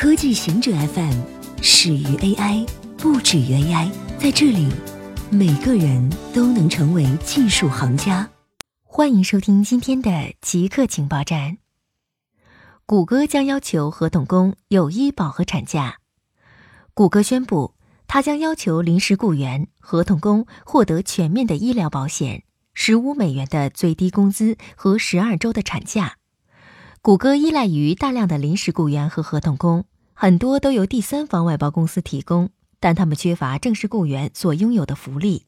科技行者 FM 始于 AI，不止于 AI。在这里，每个人都能成为技术行家。欢迎收听今天的极客情报站。谷歌将要求合同工有医保和产假。谷歌宣布，它将要求临时雇员、合同工获得全面的医疗保险、十五美元的最低工资和十二周的产假。谷歌依赖于大量的临时雇员和合同工，很多都由第三方外包公司提供，但他们缺乏正式雇员所拥有的福利。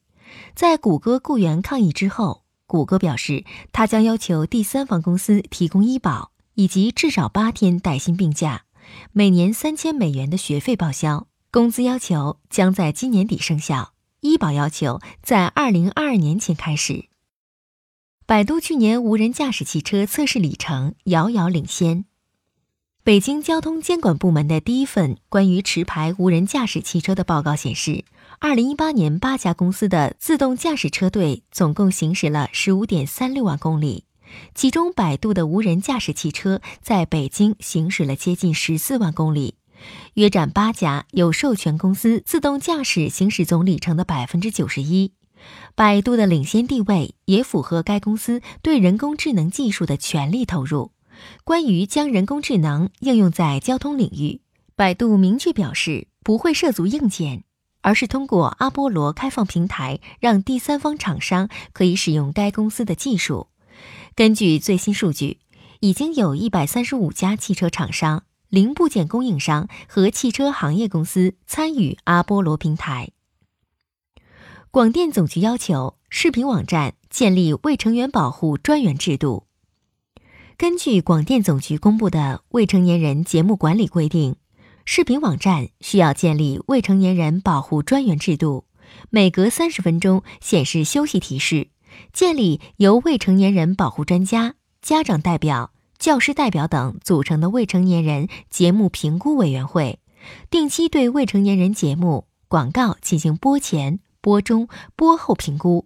在谷歌雇员抗议之后，谷歌表示，他将要求第三方公司提供医保以及至少八天带薪病假，每年三千美元的学费报销。工资要求将在今年底生效，医保要求在二零二二年前开始。百度去年无人驾驶汽车测试里程遥遥领先。北京交通监管部门的第一份关于持牌无人驾驶汽车的报告显示，二零一八年八家公司的自动驾驶车队总共行驶了十五点三六万公里，其中百度的无人驾驶汽车在北京行驶了接近十四万公里，约占八家有授权公司自动驾驶行驶总里程的百分之九十一。百度的领先地位也符合该公司对人工智能技术的全力投入。关于将人工智能应用在交通领域，百度明确表示不会涉足硬件，而是通过阿波罗开放平台，让第三方厂商可以使用该公司的技术。根据最新数据，已经有一百三十五家汽车厂商、零部件供应商和汽车行业公司参与阿波罗平台。广电总局要求视频网站建立未成年保护专员制度。根据广电总局公布的未成年人节目管理规定，视频网站需要建立未成年人保护专员制度，每隔三十分钟显示休息提示，建立由未成年人保护专家、家长代表、教师代表等组成的未成年人节目评估委员会，定期对未成年人节目广告进行播前。播中、播后评估。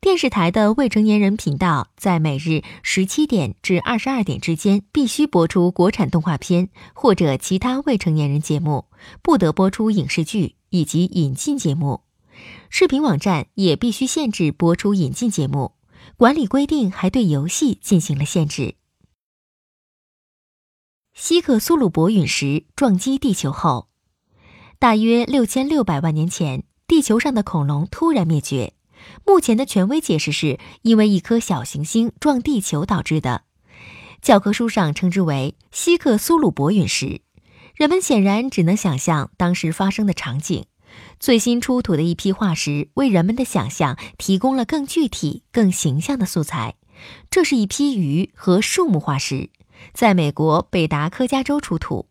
电视台的未成年人频道在每日十七点至二十二点之间必须播出国产动画片或者其他未成年人节目，不得播出影视剧以及引进节目。视频网站也必须限制播出引进节目。管理规定还对游戏进行了限制。希克苏鲁伯陨石撞击地球后，大约六千六百万年前。地球上的恐龙突然灭绝，目前的权威解释是因为一颗小行星撞地球导致的。教科书上称之为希克苏鲁伯陨石。人们显然只能想象当时发生的场景。最新出土的一批化石为人们的想象提供了更具体、更形象的素材。这是一批鱼和树木化石，在美国北达科加州出土。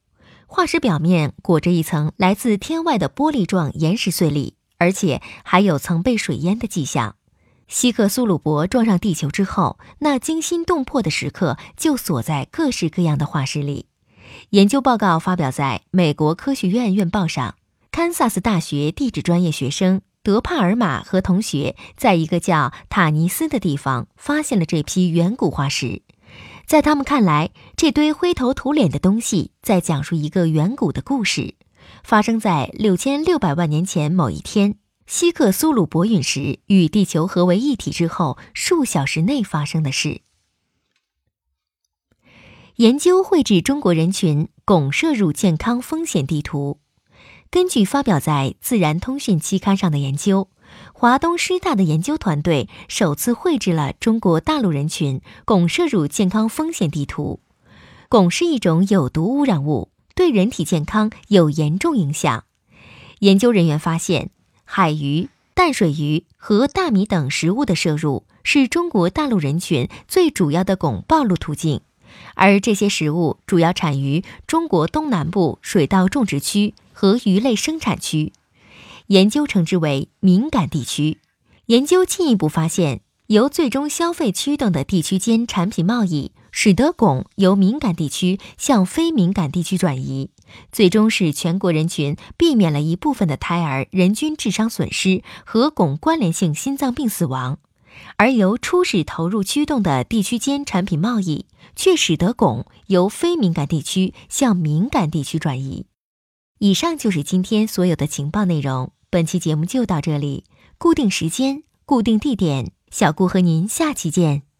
化石表面裹着一层来自天外的玻璃状岩石碎粒。而且还有曾被水淹的迹象。希克苏鲁伯撞上地球之后，那惊心动魄的时刻就锁在各式各样的化石里。研究报告发表在美国科学院院报上。堪萨斯大学地质专业学生德帕尔玛和同学在一个叫塔尼斯的地方发现了这批远古化石。在他们看来，这堆灰头土脸的东西在讲述一个远古的故事。发生在六千六百万年前某一天，希克苏鲁伯陨石与地球合为一体之后数小时内发生的事。研究绘制中国人群汞摄入健康风险地图。根据发表在《自然通讯》期刊上的研究，华东师大的研究团队首次绘制了中国大陆人群汞摄入健康风险地图。汞是一种有毒污染物。对人体健康有严重影响。研究人员发现，海鱼、淡水鱼和大米等食物的摄入是中国大陆人群最主要的汞暴露途径，而这些食物主要产于中国东南部水稻种植区和鱼类生产区，研究称之为敏感地区。研究进一步发现，由最终消费驱动的地区间产品贸易。使得汞由敏感地区向非敏感地区转移，最终使全国人群避免了一部分的胎儿人均智商损失和汞关联性心脏病死亡。而由初始投入驱动的地区间产品贸易，却使得汞由非敏感地区向敏感地区转移。以上就是今天所有的情报内容。本期节目就到这里，固定时间，固定地点，小顾和您下期见。